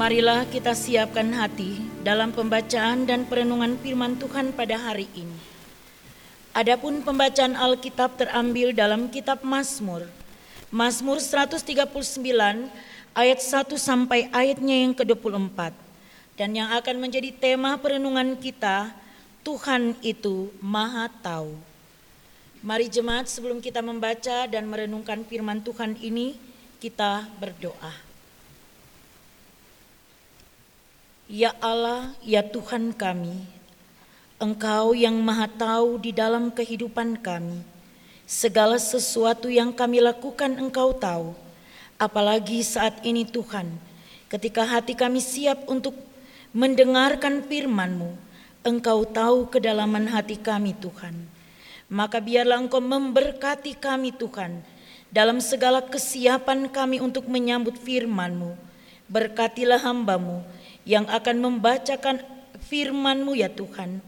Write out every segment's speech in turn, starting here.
Marilah kita siapkan hati dalam pembacaan dan perenungan firman Tuhan pada hari ini. Adapun pembacaan Alkitab terambil dalam kitab Mazmur. Mazmur 139 ayat 1 sampai ayatnya yang ke-24. Dan yang akan menjadi tema perenungan kita, Tuhan itu Maha Tahu. Mari jemaat sebelum kita membaca dan merenungkan firman Tuhan ini, kita berdoa. Ya Allah, ya Tuhan kami, Engkau yang maha tahu di dalam kehidupan kami. Segala sesuatu yang kami lakukan Engkau tahu, apalagi saat ini Tuhan, ketika hati kami siap untuk mendengarkan firman-Mu, Engkau tahu kedalaman hati kami Tuhan. Maka biarlah Engkau memberkati kami Tuhan, dalam segala kesiapan kami untuk menyambut firman-Mu. Berkatilah hamba-Mu, yang akan membacakan firman-Mu ya Tuhan.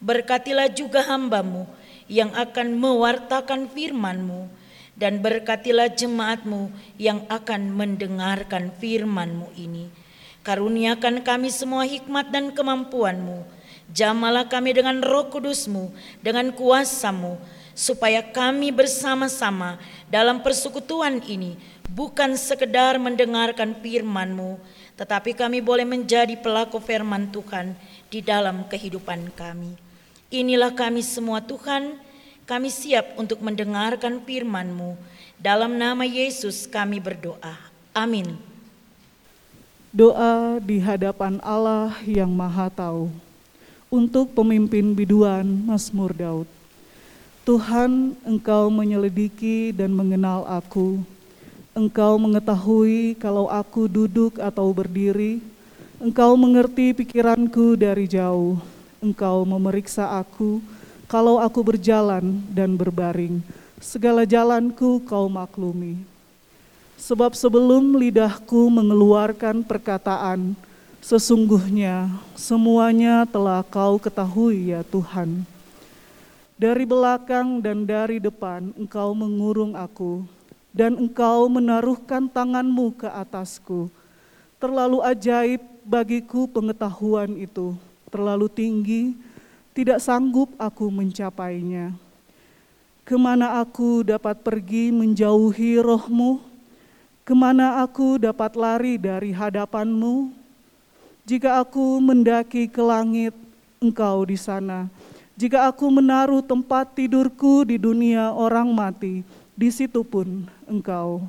Berkatilah juga hambamu yang akan mewartakan firman-Mu dan berkatilah jemaat-Mu yang akan mendengarkan firman-Mu ini. Karuniakan kami semua hikmat dan kemampuan-Mu. Jamalah kami dengan roh kudus-Mu, dengan kuasa-Mu, supaya kami bersama-sama dalam persekutuan ini bukan sekedar mendengarkan firman-Mu, tetapi kami boleh menjadi pelaku firman Tuhan di dalam kehidupan kami. Inilah kami semua Tuhan, kami siap untuk mendengarkan firman-Mu. Dalam nama Yesus kami berdoa. Amin. Doa di hadapan Allah yang Maha Tahu untuk pemimpin biduan Mazmur Daud. Tuhan, Engkau menyelidiki dan mengenal aku Engkau mengetahui kalau aku duduk atau berdiri. Engkau mengerti pikiranku dari jauh. Engkau memeriksa aku kalau aku berjalan dan berbaring. Segala jalanku kau maklumi. Sebab sebelum lidahku mengeluarkan perkataan, sesungguhnya semuanya telah kau ketahui ya Tuhan. Dari belakang dan dari depan engkau mengurung aku, dan engkau menaruhkan tanganmu ke atasku. Terlalu ajaib bagiku pengetahuan itu, terlalu tinggi, tidak sanggup aku mencapainya. Ke mana aku dapat pergi menjauhi rohmu? Ke mana aku dapat lari dari hadapanmu? Jika aku mendaki ke langit, engkau di sana. Jika aku menaruh tempat tidurku di dunia orang mati, di situ pun engkau.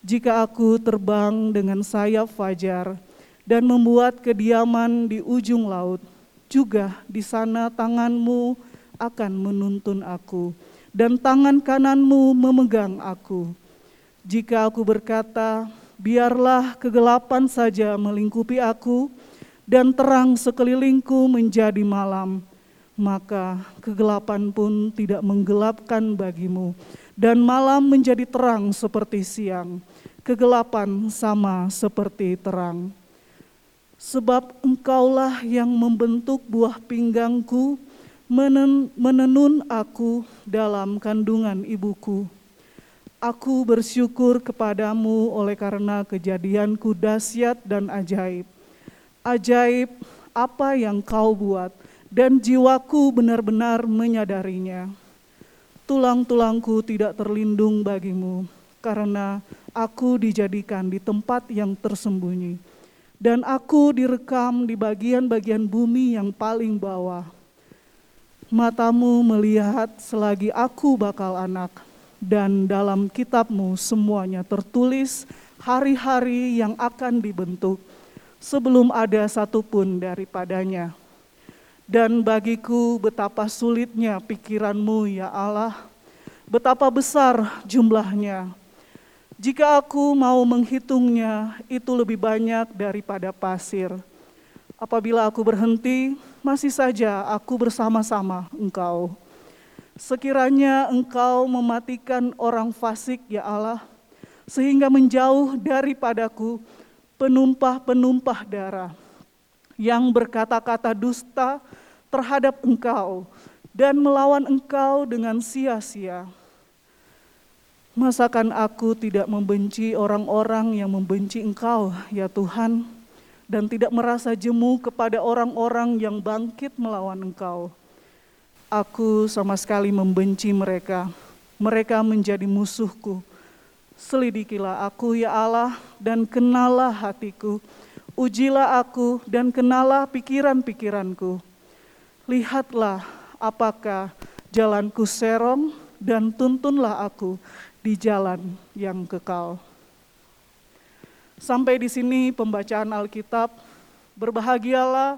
Jika aku terbang dengan sayap fajar dan membuat kediaman di ujung laut, juga di sana tanganmu akan menuntun aku, dan tangan kananmu memegang aku. Jika aku berkata, biarlah kegelapan saja melingkupi aku, dan terang sekelilingku menjadi malam, maka kegelapan pun tidak menggelapkan bagimu dan malam menjadi terang seperti siang, kegelapan sama seperti terang. Sebab engkaulah yang membentuk buah pinggangku, menenun aku dalam kandungan ibuku. Aku bersyukur kepadamu oleh karena kejadianku dahsyat dan ajaib. Ajaib apa yang kau buat, dan jiwaku benar-benar menyadarinya. Tulang-tulangku tidak terlindung bagimu, karena aku dijadikan di tempat yang tersembunyi, dan aku direkam di bagian-bagian bumi yang paling bawah. Matamu melihat selagi aku bakal anak, dan dalam kitabmu semuanya tertulis hari-hari yang akan dibentuk, sebelum ada satupun daripadanya dan bagiku betapa sulitnya pikiranmu ya Allah, betapa besar jumlahnya. Jika aku mau menghitungnya, itu lebih banyak daripada pasir. Apabila aku berhenti, masih saja aku bersama-sama engkau. Sekiranya engkau mematikan orang fasik ya Allah, sehingga menjauh daripadaku penumpah-penumpah darah yang berkata-kata dusta terhadap engkau dan melawan engkau dengan sia-sia. Masakan aku tidak membenci orang-orang yang membenci engkau, ya Tuhan, dan tidak merasa jemu kepada orang-orang yang bangkit melawan engkau. Aku sama sekali membenci mereka, mereka menjadi musuhku. Selidikilah aku ya Allah dan kenalah hatiku, ujilah aku dan kenalah pikiran-pikiranku lihatlah apakah jalanku serong dan tuntunlah aku di jalan yang kekal. Sampai di sini pembacaan Alkitab. Berbahagialah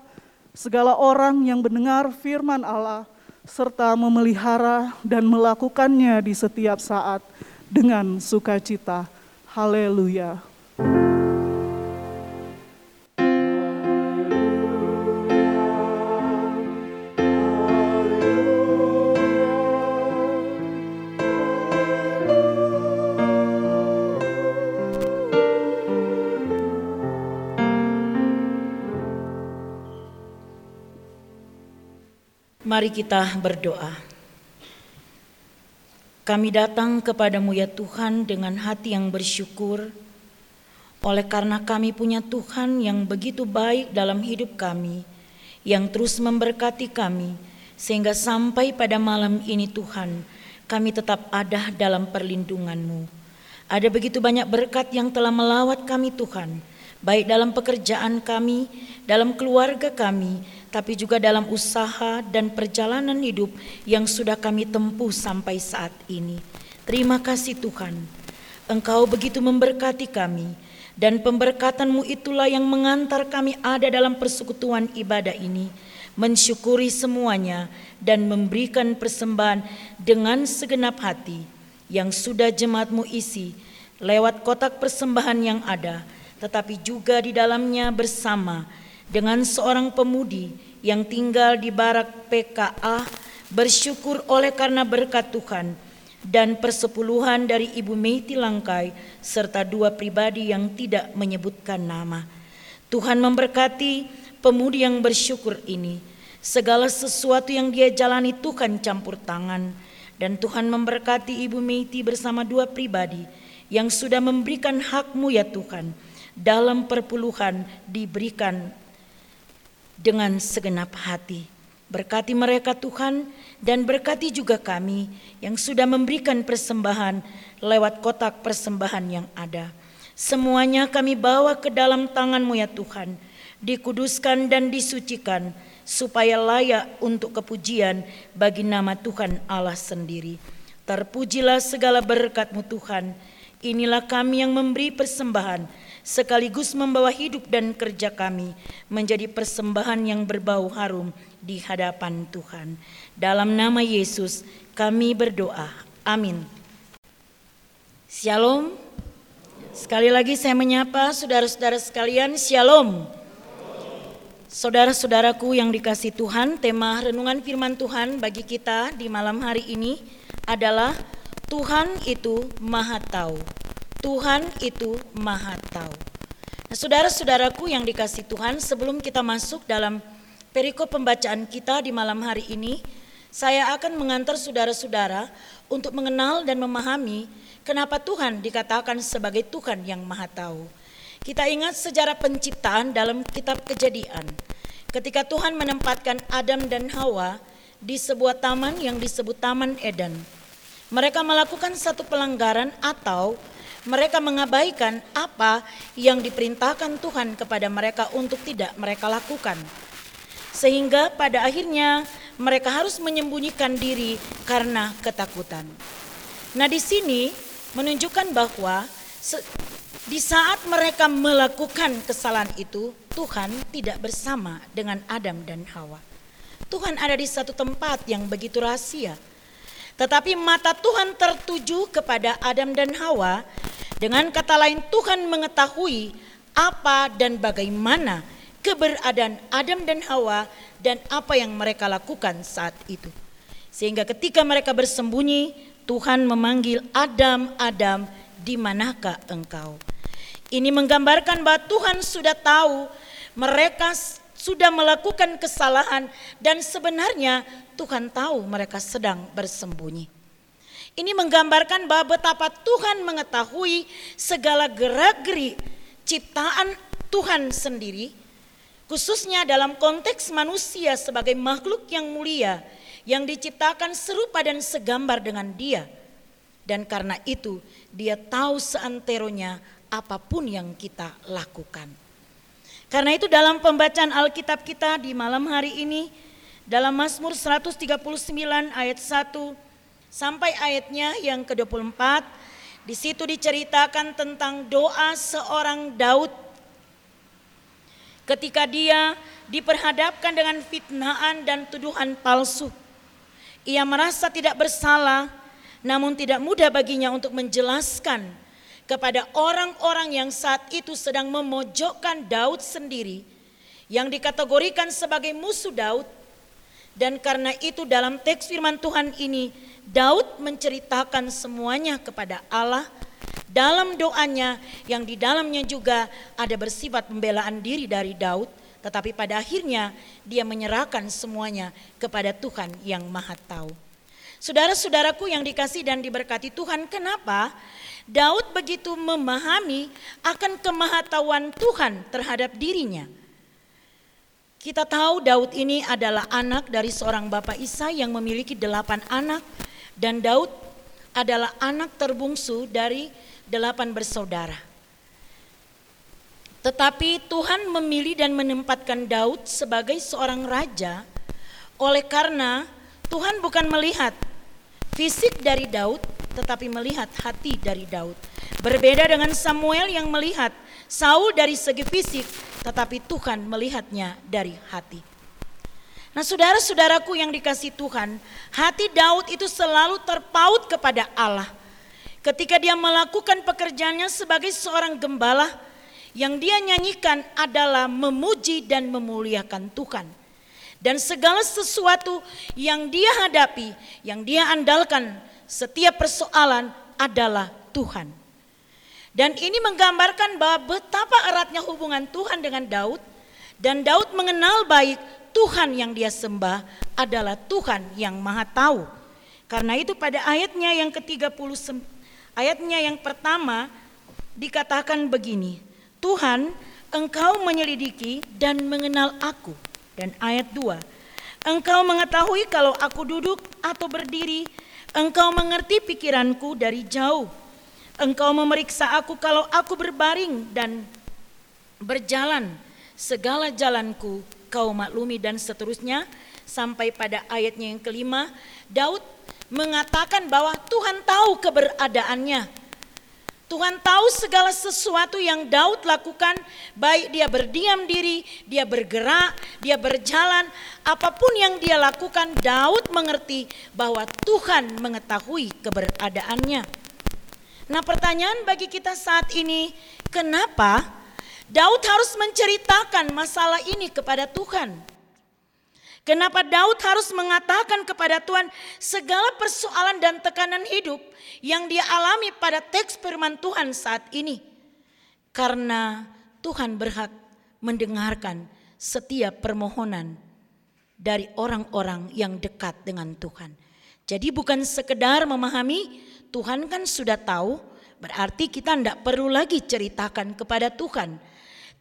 segala orang yang mendengar firman Allah serta memelihara dan melakukannya di setiap saat dengan sukacita. Haleluya. Mari kita berdoa. Kami datang kepadamu ya Tuhan dengan hati yang bersyukur, oleh karena kami punya Tuhan yang begitu baik dalam hidup kami, yang terus memberkati kami, sehingga sampai pada malam ini Tuhan, kami tetap ada dalam perlindunganmu. Ada begitu banyak berkat yang telah melawat kami Tuhan, baik dalam pekerjaan kami, dalam keluarga kami, tapi juga dalam usaha dan perjalanan hidup yang sudah kami tempuh sampai saat ini. Terima kasih Tuhan, Engkau begitu memberkati kami, dan pemberkatanmu itulah yang mengantar kami ada dalam persekutuan ibadah ini, mensyukuri semuanya dan memberikan persembahan dengan segenap hati yang sudah jemaatmu isi lewat kotak persembahan yang ada, tetapi juga di dalamnya bersama dengan seorang pemudi yang tinggal di barak PKA bersyukur oleh karena berkat Tuhan dan persepuluhan dari Ibu Meiti Langkai serta dua pribadi yang tidak menyebutkan nama. Tuhan memberkati pemudi yang bersyukur ini. Segala sesuatu yang dia jalani Tuhan campur tangan dan Tuhan memberkati Ibu Meiti bersama dua pribadi yang sudah memberikan hakmu ya Tuhan dalam perpuluhan diberikan dengan segenap hati. Berkati mereka Tuhan dan berkati juga kami yang sudah memberikan persembahan lewat kotak persembahan yang ada. Semuanya kami bawa ke dalam tanganmu ya Tuhan, dikuduskan dan disucikan supaya layak untuk kepujian bagi nama Tuhan Allah sendiri. Terpujilah segala berkatmu Tuhan, inilah kami yang memberi persembahan sekaligus membawa hidup dan kerja kami menjadi persembahan yang berbau harum di hadapan Tuhan. Dalam nama Yesus kami berdoa. Amin. Shalom. Sekali lagi saya menyapa saudara-saudara sekalian, Shalom. Saudara-saudaraku yang dikasih Tuhan, tema renungan firman Tuhan bagi kita di malam hari ini adalah Tuhan itu Maha Tahu. Tuhan itu maha tahu. Nah, saudara-saudaraku yang dikasih Tuhan, sebelum kita masuk dalam perikop pembacaan kita di malam hari ini, saya akan mengantar saudara-saudara untuk mengenal dan memahami kenapa Tuhan dikatakan sebagai Tuhan yang maha tahu. Kita ingat sejarah penciptaan dalam kitab kejadian. Ketika Tuhan menempatkan Adam dan Hawa di sebuah taman yang disebut Taman Eden. Mereka melakukan satu pelanggaran atau mereka mengabaikan apa yang diperintahkan Tuhan kepada mereka untuk tidak mereka lakukan. Sehingga pada akhirnya mereka harus menyembunyikan diri karena ketakutan. Nah, di sini menunjukkan bahwa di saat mereka melakukan kesalahan itu, Tuhan tidak bersama dengan Adam dan Hawa. Tuhan ada di satu tempat yang begitu rahasia. Tetapi mata Tuhan tertuju kepada Adam dan Hawa dengan kata lain, Tuhan mengetahui apa dan bagaimana keberadaan Adam dan Hawa dan apa yang mereka lakukan saat itu. Sehingga ketika mereka bersembunyi, Tuhan memanggil Adam, Adam, di manakah engkau? Ini menggambarkan bahwa Tuhan sudah tahu mereka sudah melakukan kesalahan dan sebenarnya Tuhan tahu mereka sedang bersembunyi. Ini menggambarkan bahwa betapa Tuhan mengetahui segala gerak-gerik ciptaan Tuhan sendiri, khususnya dalam konteks manusia sebagai makhluk yang mulia yang diciptakan serupa dan segambar dengan Dia. Dan karena itu, Dia tahu seanteronya apa pun yang kita lakukan. Karena itu dalam pembacaan Alkitab kita di malam hari ini dalam Mazmur 139 ayat 1 sampai ayatnya yang ke-24 di situ diceritakan tentang doa seorang Daud ketika dia diperhadapkan dengan fitnahan dan tuduhan palsu. Ia merasa tidak bersalah, namun tidak mudah baginya untuk menjelaskan kepada orang-orang yang saat itu sedang memojokkan Daud sendiri yang dikategorikan sebagai musuh Daud dan karena itu dalam teks firman Tuhan ini Daud menceritakan semuanya kepada Allah dalam doanya yang di dalamnya juga ada bersifat pembelaan diri dari Daud, tetapi pada akhirnya dia menyerahkan semuanya kepada Tuhan yang Maha Tahu. Saudara-saudaraku yang dikasih dan diberkati Tuhan, kenapa Daud begitu memahami akan kemahatauan Tuhan terhadap dirinya? Kita tahu Daud ini adalah anak dari seorang bapak Isa yang memiliki delapan anak dan Daud adalah anak terbungsu dari delapan bersaudara. Tetapi Tuhan memilih dan menempatkan Daud sebagai seorang raja oleh karena Tuhan bukan melihat fisik dari Daud tetapi melihat hati dari Daud. Berbeda dengan Samuel yang melihat Saul dari segi fisik tetapi Tuhan melihatnya dari hati. Nah saudara-saudaraku yang dikasih Tuhan, hati Daud itu selalu terpaut kepada Allah. Ketika dia melakukan pekerjaannya sebagai seorang gembala, yang dia nyanyikan adalah memuji dan memuliakan Tuhan. Dan segala sesuatu yang dia hadapi, yang dia andalkan setiap persoalan adalah Tuhan. Dan ini menggambarkan bahwa betapa eratnya hubungan Tuhan dengan Daud dan Daud mengenal baik Tuhan yang dia sembah adalah Tuhan yang Maha Tahu. Karena itu pada ayatnya yang ke-30 ayatnya yang pertama dikatakan begini, Tuhan engkau menyelidiki dan mengenal aku. Dan ayat 2, engkau mengetahui kalau aku duduk atau berdiri, engkau mengerti pikiranku dari jauh. Engkau memeriksa aku kalau aku berbaring dan berjalan. Segala jalanku kau maklumi dan seterusnya. Sampai pada ayatnya yang kelima, Daud mengatakan bahwa Tuhan tahu keberadaannya. Tuhan tahu segala sesuatu yang Daud lakukan, baik dia berdiam diri, dia bergerak, dia berjalan, apa pun yang dia lakukan, Daud mengerti bahwa Tuhan mengetahui keberadaannya. Nah pertanyaan bagi kita saat ini, kenapa Daud harus menceritakan masalah ini kepada Tuhan? Kenapa Daud harus mengatakan kepada Tuhan segala persoalan dan tekanan hidup yang dia alami pada teks firman Tuhan saat ini? Karena Tuhan berhak mendengarkan setiap permohonan dari orang-orang yang dekat dengan Tuhan. Jadi bukan sekedar memahami Tuhan kan sudah tahu, berarti kita tidak perlu lagi ceritakan kepada Tuhan.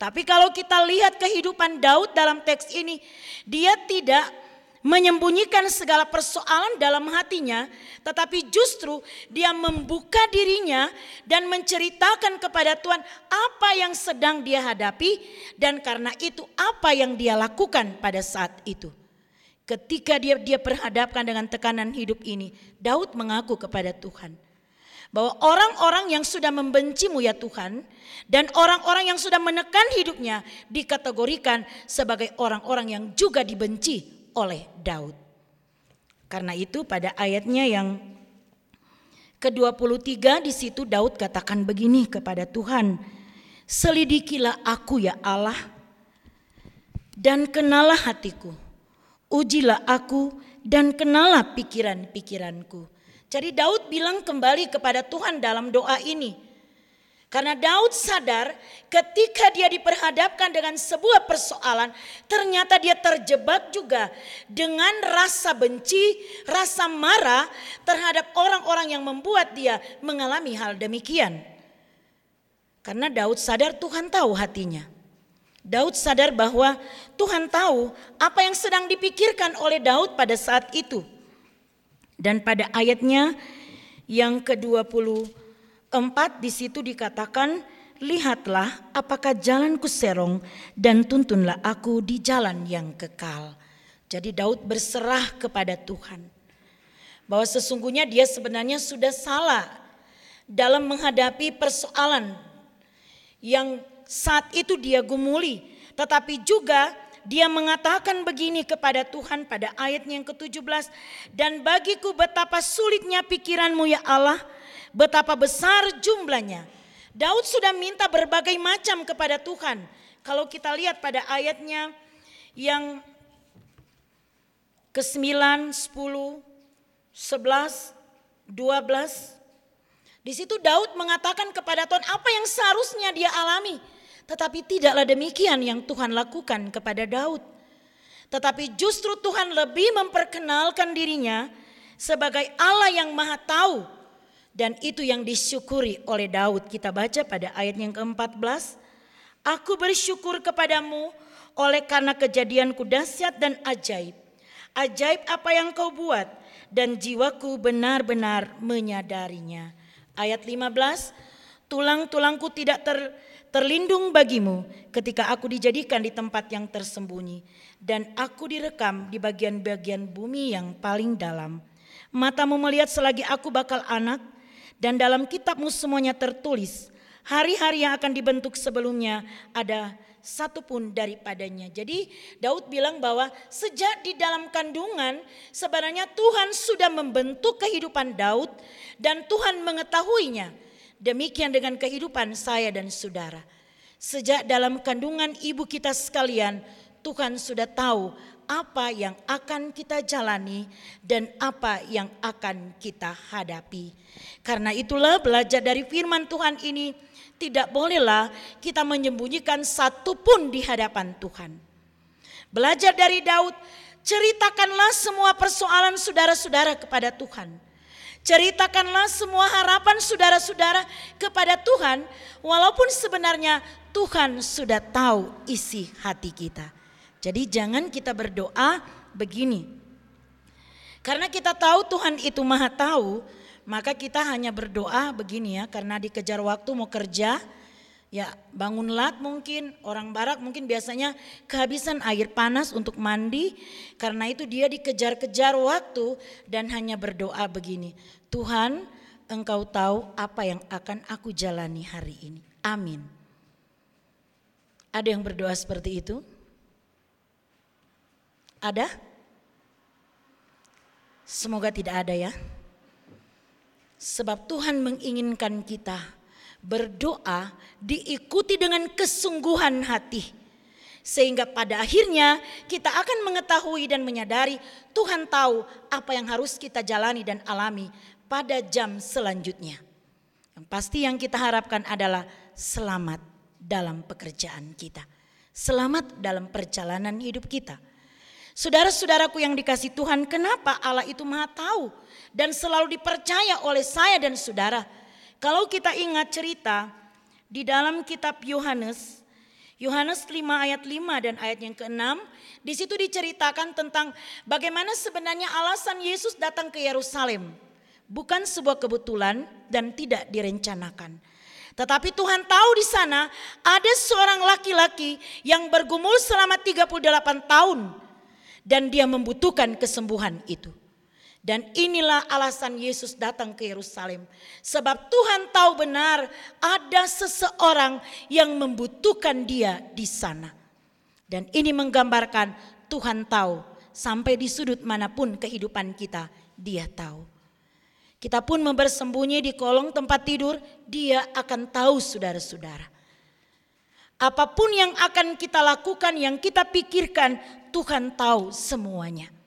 Tapi kalau kita lihat kehidupan Daud dalam teks ini, dia tidak menyembunyikan segala persoalan dalam hatinya, tetapi justru dia membuka dirinya dan menceritakan kepada Tuhan apa yang sedang dia hadapi, dan karena itu apa yang dia lakukan pada saat itu. Ketika dia dia berhadapkan dengan tekanan hidup ini, Daud mengaku kepada Tuhan bahwa orang-orang yang sudah membencimu ya Tuhan dan orang-orang yang sudah menekan hidupnya dikategorikan sebagai orang-orang yang juga dibenci oleh Daud. Karena itu pada ayatnya yang ke-23 di situ Daud katakan begini kepada Tuhan, "Selidikilah aku ya Allah dan kenalah hatiku." Ujilah aku dan kenalah pikiran-pikiranku. Jadi Daud bilang kembali kepada Tuhan dalam doa ini. Karena Daud sadar ketika dia diperhadapkan dengan sebuah persoalan, ternyata dia terjebak juga dengan rasa benci, rasa marah terhadap orang-orang yang membuat dia mengalami hal demikian. Karena Daud sadar Tuhan tahu hatinya. Daud sadar bahwa Tuhan tahu apa yang sedang dipikirkan oleh Daud pada saat itu. Dan pada ayatnya yang ke-24 di situ dikatakan, "Lihatlah apakah jalanku serong dan tuntunlah aku di jalan yang kekal." Jadi Daud berserah kepada Tuhan. Bahwa sesungguhnya dia sebenarnya sudah salah dalam menghadapi persoalan yang saat itu dia gumuli, tetapi juga dia mengatakan begini kepada Tuhan pada ayat yang ke-17, dan bagiku betapa sulitnya pikiranmu ya Allah, betapa besar jumlahnya. Daud sudah minta berbagai macam kepada Tuhan. Kalau kita lihat pada ayatnya yang ke-9, 10, 11, 12, di situ Daud mengatakan kepada Tuhan apa yang seharusnya dia alami. Tetapi tidaklah demikian yang Tuhan lakukan kepada Daud. Tetapi justru Tuhan lebih memperkenalkan dirinya sebagai Allah yang maha tahu. Dan itu yang disyukuri oleh Daud. Kita baca pada ayat yang ke-14. Aku bersyukur kepadamu oleh karena kejadianku dahsyat dan ajaib. Ajaib apa yang kau buat dan jiwaku benar-benar menyadarinya. Ayat 15, tulang-tulangku tidak ter, terlindung bagimu ketika aku dijadikan di tempat yang tersembunyi dan aku direkam di bagian-bagian bumi yang paling dalam. Matamu melihat selagi aku bakal anak dan dalam kitabmu semuanya tertulis hari-hari yang akan dibentuk sebelumnya ada satu pun daripadanya. Jadi Daud bilang bahwa sejak di dalam kandungan sebenarnya Tuhan sudah membentuk kehidupan Daud dan Tuhan mengetahuinya. Demikian dengan kehidupan saya dan saudara. Sejak dalam kandungan ibu kita sekalian, Tuhan sudah tahu apa yang akan kita jalani dan apa yang akan kita hadapi. Karena itulah belajar dari firman Tuhan ini tidak bolehlah kita menyembunyikan satu pun di hadapan Tuhan. Belajar dari Daud, ceritakanlah semua persoalan saudara-saudara kepada Tuhan Ceritakanlah semua harapan saudara-saudara kepada Tuhan, walaupun sebenarnya Tuhan sudah tahu isi hati kita. Jadi, jangan kita berdoa begini, karena kita tahu Tuhan itu Maha Tahu, maka kita hanya berdoa begini ya, karena dikejar waktu mau kerja Ya bangun lat mungkin orang barak mungkin biasanya kehabisan air panas untuk mandi karena itu dia dikejar-kejar waktu dan hanya berdoa begini. Tuhan engkau tahu apa yang akan aku jalani hari ini. Amin. Ada yang berdoa seperti itu? Ada? Semoga tidak ada ya. Sebab Tuhan menginginkan kita berdoa diikuti dengan kesungguhan hati. Sehingga pada akhirnya kita akan mengetahui dan menyadari Tuhan tahu apa yang harus kita jalani dan alami pada jam selanjutnya. Yang pasti yang kita harapkan adalah selamat dalam pekerjaan kita. Selamat dalam perjalanan hidup kita. Saudara-saudaraku yang dikasih Tuhan, kenapa Allah itu maha tahu dan selalu dipercaya oleh saya dan saudara kalau kita ingat cerita di dalam kitab Yohanes, Yohanes 5 ayat 5 dan ayat yang ke-6, di situ diceritakan tentang bagaimana sebenarnya alasan Yesus datang ke Yerusalem. Bukan sebuah kebetulan dan tidak direncanakan. Tetapi Tuhan tahu di sana ada seorang laki-laki yang bergumul selama 38 tahun dan dia membutuhkan kesembuhan itu. Dan inilah alasan Yesus datang ke Yerusalem. Sebab Tuhan tahu benar ada seseorang yang membutuhkan dia di sana. Dan ini menggambarkan Tuhan tahu sampai di sudut mana pun kehidupan kita, dia tahu. Kita pun membersembunyi di kolong tempat tidur, dia akan tahu saudara-saudara. Apa pun yang akan kita lakukan, yang kita pikirkan, Tuhan tahu semuanya.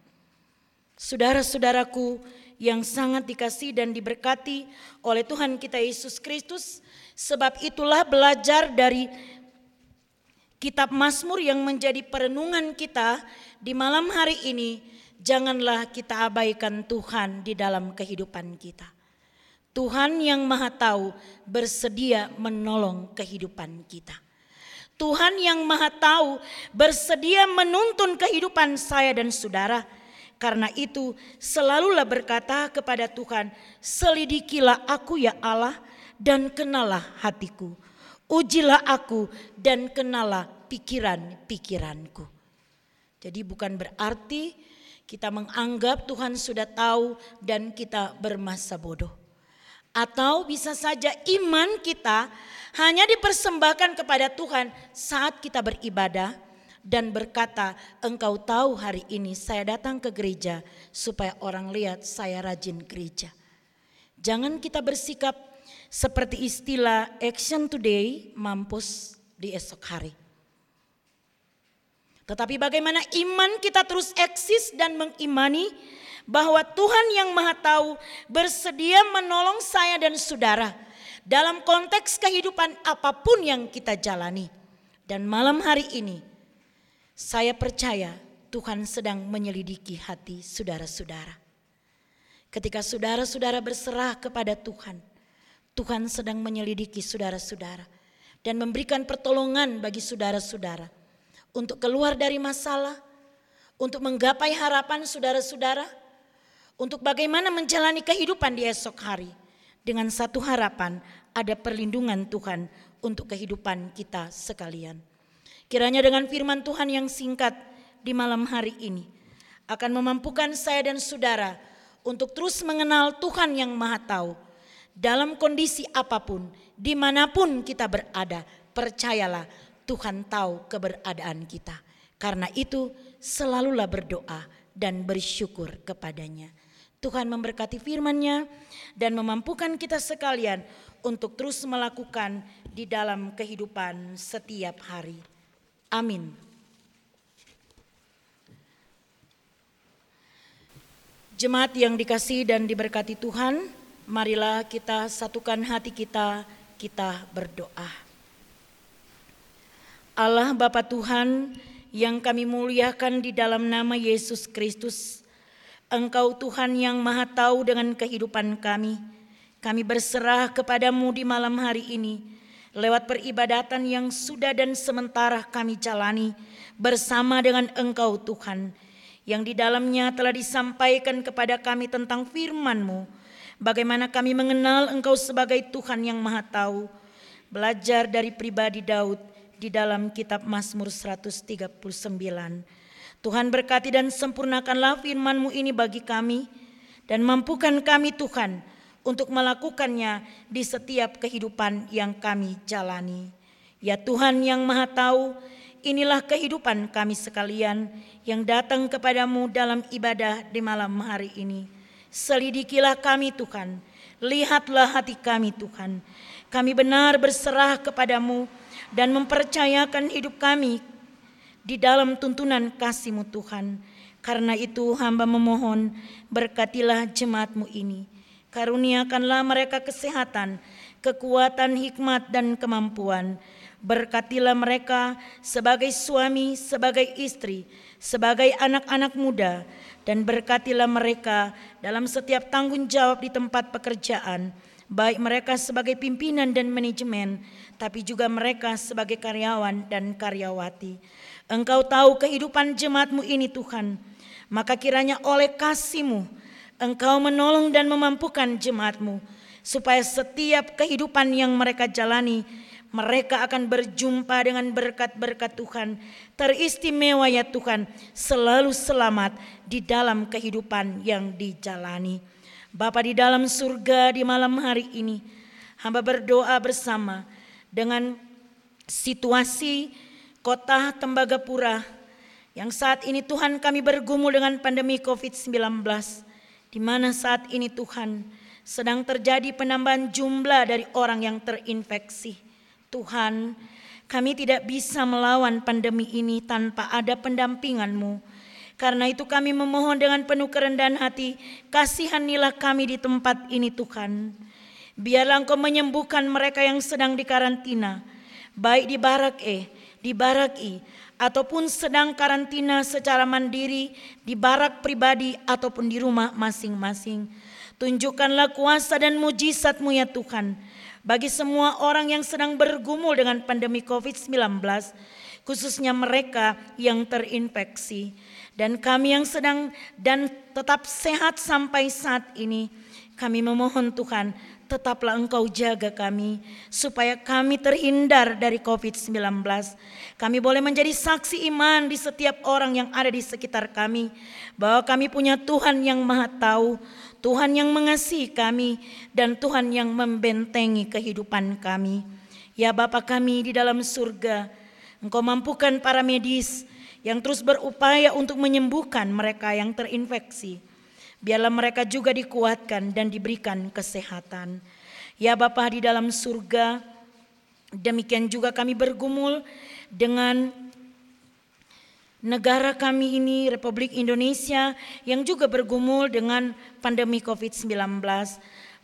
Saudara-saudaraku yang sangat dikasih dan diberkati oleh Tuhan kita Yesus Kristus, sebab itulah belajar dari kitab Mazmur yang menjadi perenungan kita di malam hari ini, janganlah kita abaikan Tuhan di dalam kehidupan kita. Tuhan yang Maha Tahu bersedia menolong kehidupan kita. Tuhan yang Maha Tahu bersedia menuntun kehidupan saya dan saudara karena itu selalulah berkata kepada Tuhan, selidikilah aku ya Allah dan kenalah hatiku. Ujilah aku dan kenalah pikiran-pikiranku. Jadi bukan berarti kita menganggap Tuhan sudah tahu dan kita bermasa bodoh. Atau bisa saja iman kita hanya dipersembahkan kepada Tuhan saat kita beribadah dan berkata, "Engkau tahu hari ini saya datang ke gereja supaya orang lihat saya rajin gereja." Jangan kita bersikap seperti istilah action today, mampus di esok hari. Tetapi bagaimana iman kita terus eksis dan mengimani bahwa Tuhan yang Maha Tahu bersedia menolong saya dan saudara dalam konteks kehidupan apa pun yang kita jalani. Dan malam hari ini saya percaya Tuhan sedang menyelidiki hati saudara-saudara. Ketika saudara-saudara berserah kepada Tuhan, Tuhan sedang menyelidiki saudara-saudara dan memberikan pertolongan bagi saudara-saudara untuk keluar dari masalah, untuk menggapai harapan saudara-saudara, untuk bagaimana menjalani kehidupan di esok hari. Dengan satu harapan, ada perlindungan Tuhan untuk kehidupan kita sekalian. Kiranya dengan firman Tuhan yang singkat di malam hari ini akan memampukan saya dan saudara untuk terus mengenal Tuhan yang Maha Tahu dalam kondisi apa pun, di mana pun kita berada. Percayalah, Tuhan tahu keberadaan kita. Karena itu, selalulah berdoa dan bersyukur kepadanya. Tuhan memberkati firman-Nya dan memampukan kita sekalian untuk terus melakukan di dalam kehidupan setiap hari. Amin. Jemaat yang dikasih dan diberkati Tuhan, marilah kita satukan hati kita, kita berdoa. Allah Bapa Tuhan yang kami muliakan di dalam nama Yesus Kristus, Engkau Tuhan yang maha tahu dengan kehidupan kami, kami berserah kepadamu di malam hari ini, lewat peribadatan yang sudah dan sementara kami jalani bersama dengan Engkau Tuhan yang di dalamnya telah disampaikan kepada kami tentang firman-Mu, bagaimana kami mengenal Engkau sebagai Tuhan yang Maha Tahu, belajar dari pribadi Daud di dalam kitab Mazmur 139. Tuhan berkati dan sempurnakanlah firman-Mu ini bagi kami dan mampukan kami Tuhan untuk melakukannya di setiap kehidupan yang kami jalani. Ya Tuhan yang Maha Tahu, inilah kehidupan kami sekalian yang datang kepadamu dalam ibadah di malam hari ini. Selidikilah kami Tuhan, lihatlah hati kami Tuhan. Kami benar berserah kepadamu dan mempercayakan hidup kami di dalam tuntunan kasih-Mu Tuhan. Karena itu hamba memohon berkatilah jemaatmu ini. Karuniakanlah mereka kesehatan, kekuatan, hikmat, dan kemampuan Berkatilah mereka sebagai suami, sebagai istri, sebagai anak-anak muda, dan berkatilah mereka dalam setiap tanggung jawab di tempat pekerjaan, baik mereka sebagai pimpinan dan manajemen, tapi juga mereka sebagai karyawan dan karyawati. Engkau tahu kehidupan jemaatmu ini Tuhan, maka kiranya oleh kasihmu, Engkau menolong dan memampukan jemaatmu, supaya setiap kehidupan yang mereka jalani, mereka akan berjumpa dengan berkat-berkat Tuhan. Teristimewa ya Tuhan, selalu selamat di dalam kehidupan yang dijalani. Bapa di dalam surga di malam hari ini, hamba berdoa bersama dengan situasi kota Tembagapura yang saat ini Tuhan kami bergumul dengan pandemi COVID-19 di mana saat ini Tuhan sedang terjadi penambahan jumlah dari orang yang terinfeksi. Tuhan, kami tidak bisa melawan pandemi ini tanpa ada pendampingan-Mu. Karena itu kami memohon dengan penuh kerendahan hati, kasihanilah kami di tempat ini Tuhan. Biarlah Engkau menyembuhkan mereka yang sedang dikarantina, baik di barak E, di barak I, ataupun sedang karantina secara mandiri di barak pribadi ataupun di rumah masing-masing. Tunjukkanlah kuasa dan mujizat-Mu ya Tuhan bagi semua orang yang sedang bergumul dengan pandemi COVID-19, khususnya mereka yang terinfeksi, dan kami yang sedang dan tetap sehat sampai saat ini, kami memohon Tuhan, tetaplah Engkau jaga kami supaya kami terhindar dari COVID-19. Kami boleh menjadi saksi iman di setiap orang yang ada di sekitar kami bahwa kami punya Tuhan yang Maha Tahu, Tuhan yang mengasihi kami dan Tuhan yang membentengi kehidupan kami. Ya Bapa kami di dalam surga, Engkau mampukan para medis yang terus berupaya untuk menyembuhkan mereka yang terinfeksi. Biarlah mereka juga dikuatkan dan diberikan kesehatan. Ya Bapa di dalam surga, demikian juga kami bergumul dengan negara kami ini, Republik Indonesia, yang juga bergumul dengan pandemi COVID-19.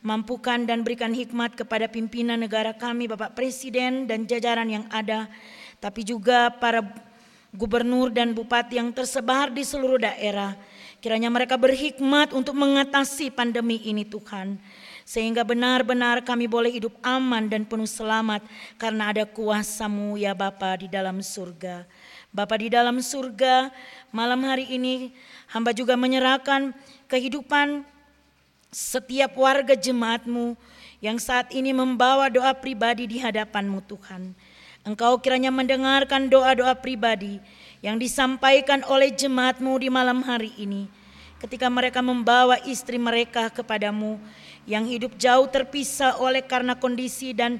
Mampukan dan berikan hikmat kepada pimpinan negara kami, Bapak Presiden dan jajaran yang ada, tapi juga para gubernur dan bupati yang tersebar di seluruh daerah. Kiranya mereka berhikmat untuk mengatasi pandemi ini Tuhan. Sehingga benar-benar kami boleh hidup aman dan penuh selamat karena ada kuasamu ya Bapa di dalam surga. Bapa di dalam surga, malam hari ini hamba juga menyerahkan kehidupan setiap warga jemaatmu yang saat ini membawa doa pribadi di hadapanmu Tuhan. Engkau kiranya mendengarkan doa-doa pribadi yang disampaikan oleh jemaatmu di malam hari ini. Ketika mereka membawa istri mereka kepadamu yang hidup jauh terpisah oleh karena kondisi dan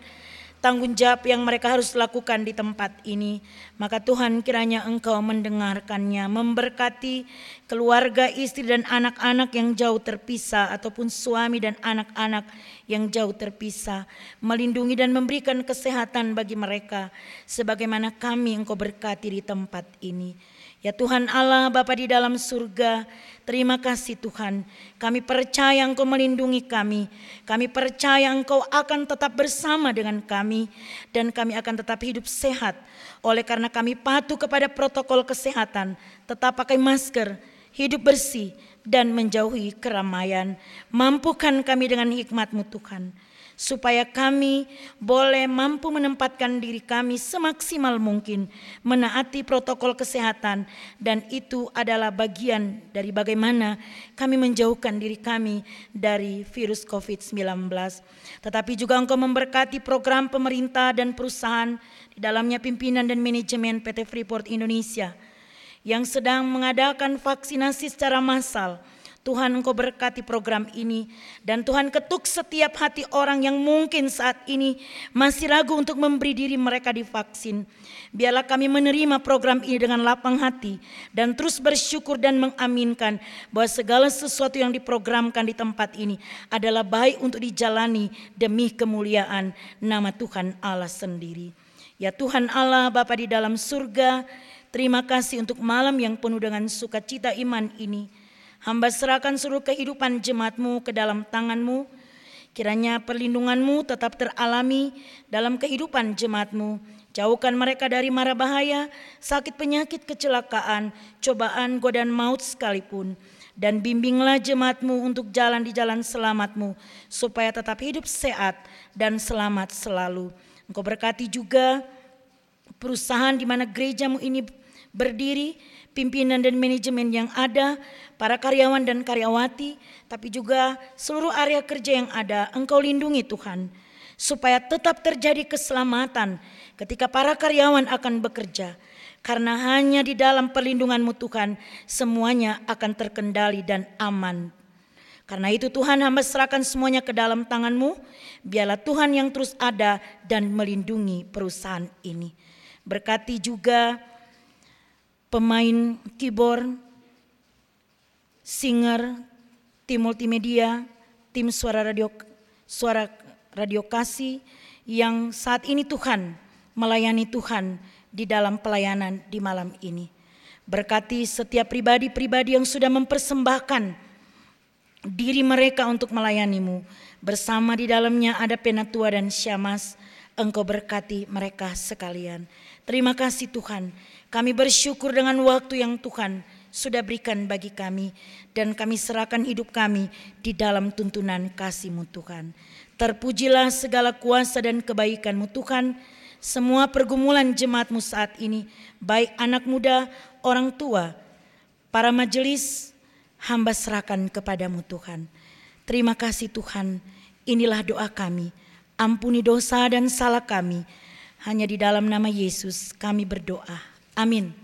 tanggung jawab yang mereka harus lakukan di tempat ini. Maka Tuhan kiranya Engkau mendengarkannya, memberkati keluarga, istri dan anak-anak yang jauh terpisah ataupun suami dan anak-anak yang jauh terpisah, melindungi dan memberikan kesehatan bagi mereka sebagaimana kami Engkau berkati di tempat ini. Ya Tuhan Allah Bapa di dalam surga, terima kasih Tuhan. Kami percaya Engkau melindungi kami. Kami percaya Engkau akan tetap bersama dengan kami dan kami akan tetap hidup sehat. Oleh karena kami patuh kepada protokol kesehatan, tetap pakai masker, hidup bersih dan menjauhi keramaian. Mampukan kami dengan hikmat-Mu Tuhan supaya kami boleh mampu menempatkan diri kami semaksimal mungkin menaati protokol kesehatan dan itu adalah bagian dari bagaimana kami menjauhkan diri kami dari virus COVID-19. Tetapi juga Engkau memberkati program pemerintah dan perusahaan di dalamnya pimpinan dan manajemen PT Freeport Indonesia yang sedang mengadakan vaksinasi secara massal Tuhan engkau berkati program ini dan Tuhan ketuk setiap hati orang yang mungkin saat ini masih ragu untuk memberi diri mereka divaksin. Biarlah kami menerima program ini dengan lapang hati dan terus bersyukur dan mengaminkan bahwa segala sesuatu yang diprogramkan di tempat ini adalah baik untuk dijalani demi kemuliaan nama Tuhan Allah sendiri. Ya Tuhan Allah Bapa di dalam surga, terima kasih untuk malam yang penuh dengan sukacita iman ini. Hamba serahkan seluruh kehidupan jemaatmu ke dalam tanganmu. Kiranya perlindunganmu tetap teralami dalam kehidupan jemaatmu. Jauhkan mereka dari mara bahaya, sakit penyakit, kecelakaan, cobaan, godaan maut sekalipun. Dan bimbinglah jemaatmu untuk jalan di jalan selamatmu, supaya tetap hidup sehat dan selamat selalu. Engkau berkati juga perusahaan di mana gerejamu ini berdiri, pimpinan dan manajemen yang ada, para karyawan dan karyawati, tapi juga seluruh area kerja yang ada, Engkau lindungi Tuhan, supaya tetap terjadi keselamatan ketika para karyawan akan bekerja. Karena hanya di dalam perlindunganmu Tuhan, semuanya akan terkendali dan aman. Karena itu Tuhan hamba serahkan semuanya ke dalam tanganmu, biarlah Tuhan yang terus ada dan melindungi perusahaan ini. Berkati juga pemain keyboard, singer, tim multimedia, tim suara radio suara radio kasih yang saat ini Tuhan melayani Tuhan di dalam pelayanan di malam ini. Berkati setiap pribadi-pribadi yang sudah mempersembahkan diri mereka untuk melayanimu. Bersama di dalamnya ada Penatua dan Syamas. Engkau berkati mereka sekalian. Terima kasih Tuhan. Kami bersyukur dengan waktu yang Tuhan sudah berikan bagi kami dan kami serahkan hidup kami di dalam tuntunan kasih-Mu Tuhan. Terpujilah segala kuasa dan kebaikan-Mu Tuhan. Semua pergumulan jemaat-Mu saat ini, baik anak muda, orang tua, para majelis, hamba serahkan kepadamu Tuhan. Terima kasih Tuhan, inilah doa kami. Ampuni dosa dan salah kami. Hanya di dalam nama Yesus kami berdoa. Amin.